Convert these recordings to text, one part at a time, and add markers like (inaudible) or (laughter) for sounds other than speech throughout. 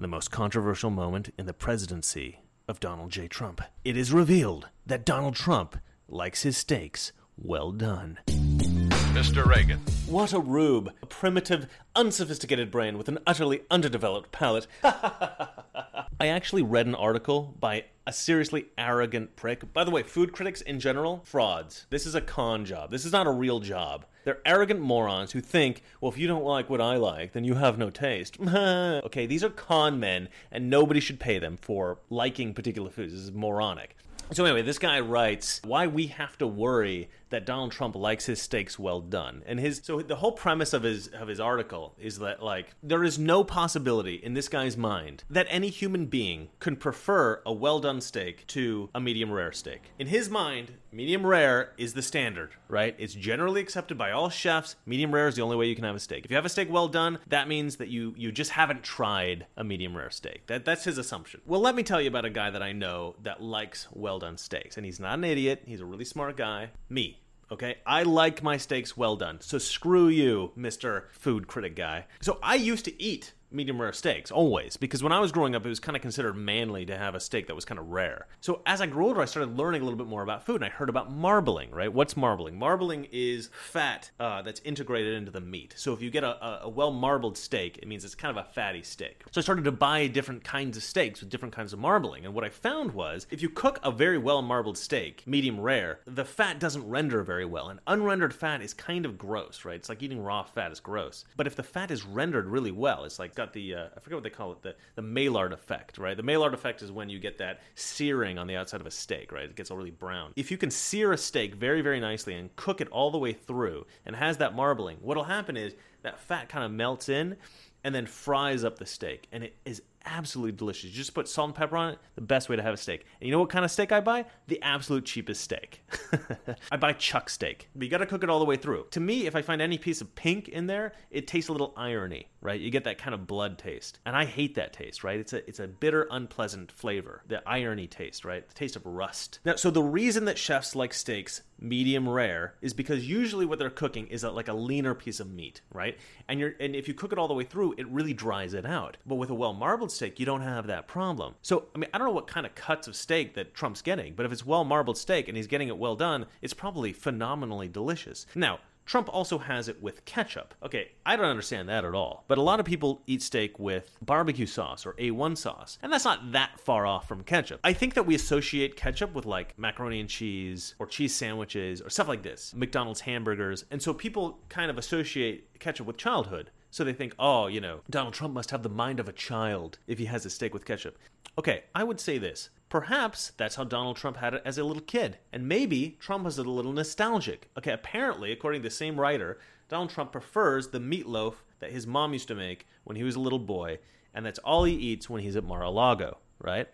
the most controversial moment in the presidency of Donald J. Trump. It is revealed that Donald Trump likes his steaks well done. Mr. Reagan. What a rube. A primitive, unsophisticated brain with an utterly underdeveloped palate. (laughs) I actually read an article by a seriously arrogant prick. By the way, food critics in general, frauds. This is a con job. This is not a real job. They're arrogant morons who think, well, if you don't like what I like, then you have no taste. (laughs) okay, these are con men, and nobody should pay them for liking particular foods. This is moronic. So anyway, this guy writes why we have to worry that Donald Trump likes his steaks well done. And his so the whole premise of his of his article is that like there is no possibility in this guy's mind that any human being can prefer a well done steak to a medium rare steak. In his mind, medium rare is the standard, right? It's generally accepted by all chefs. Medium rare is the only way you can have a steak. If you have a steak well done, that means that you you just haven't tried a medium rare steak. That that's his assumption. Well, let me tell you about a guy that I know that likes well done steaks, and he's not an idiot. He's a really smart guy. Me. Okay, I like my steaks well done. So screw you, Mr. Food Critic guy. So I used to eat medium rare steaks always because when I was growing up, it was kind of considered manly to have a steak that was kind of rare. So as I grew older, I started learning a little bit more about food, and I heard about marbling. Right? What's marbling? Marbling is fat uh, that's integrated into the meat. So if you get a, a, a well marbled steak, it means it's kind of a fatty steak. So I started to buy different kinds of steaks with different kinds of marbling, and what I found was if you cook a very well marbled steak, medium rare, the fat doesn't render very well, and unrendered fat is kind of gross. Right? It's like eating raw fat is gross. But if the fat is rendered really well, it's like got the uh, I forget what they call it the the Maillard effect, right? The Maillard effect is when you get that searing on the outside of a steak, right? It gets all really brown. If you can sear a steak very very nicely and cook it all the way through and has that marbling, what'll happen is that fat kind of melts in and then fries up the steak, and it is absolutely delicious. You just put salt and pepper on it, the best way to have a steak. And you know what kind of steak I buy? The absolute cheapest steak. (laughs) I buy chuck steak. But you got to cook it all the way through. To me, if I find any piece of pink in there, it tastes a little irony, right? You get that kind of blood taste. And I hate that taste, right? It's a it's a bitter, unpleasant flavor. The irony taste, right? The taste of rust. Now, so the reason that chefs like steaks medium rare is because usually what they're cooking is a, like a leaner piece of meat, right? And you're and if you cook it all the way through, it really dries it out. But with a well marbled steak, you don't have that problem. So I mean, I don't know what kind of cuts of steak that Trump's getting, but if it's well marbled steak and he's getting it well done, it's probably phenomenally delicious. Now. Trump also has it with ketchup. Okay, I don't understand that at all. But a lot of people eat steak with barbecue sauce or A1 sauce, and that's not that far off from ketchup. I think that we associate ketchup with like macaroni and cheese or cheese sandwiches or stuff like this, McDonald's hamburgers, and so people kind of associate ketchup with childhood. So they think, oh, you know, Donald Trump must have the mind of a child if he has a steak with ketchup. Okay, I would say this. Perhaps that's how Donald Trump had it as a little kid. And maybe Trump was a little nostalgic. Okay, apparently, according to the same writer, Donald Trump prefers the meatloaf that his mom used to make when he was a little boy, and that's all he eats when he's at Mar a Lago, right?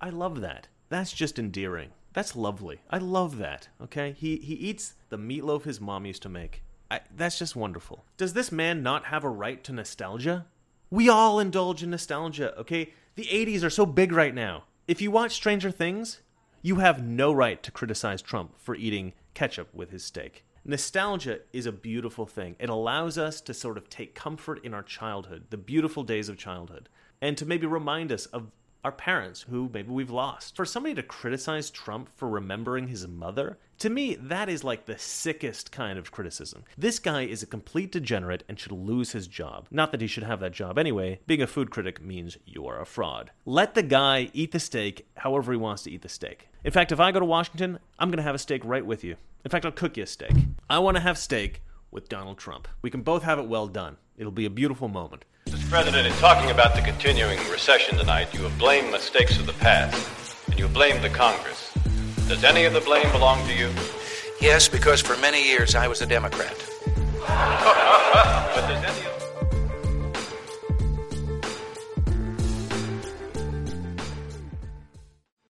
I love that. That's just endearing. That's lovely. I love that, okay? He, he eats the meatloaf his mom used to make. I, that's just wonderful. Does this man not have a right to nostalgia? We all indulge in nostalgia, okay? The 80s are so big right now. If you watch Stranger Things, you have no right to criticize Trump for eating ketchup with his steak. Nostalgia is a beautiful thing. It allows us to sort of take comfort in our childhood, the beautiful days of childhood, and to maybe remind us of our parents who maybe we've lost. For somebody to criticize Trump for remembering his mother, to me, that is like the sickest kind of criticism. This guy is a complete degenerate and should lose his job. Not that he should have that job anyway. Being a food critic means you're a fraud. Let the guy eat the steak however he wants to eat the steak. In fact, if I go to Washington, I'm going to have a steak right with you. In fact, I'll cook you a steak. I want to have steak with Donald Trump. We can both have it well done. It'll be a beautiful moment. Mr. President, in talking about the continuing recession tonight, you have blamed mistakes of the past, and you have blamed the Congress. Does any of the blame belong to you? Yes, because for many years I was a Democrat.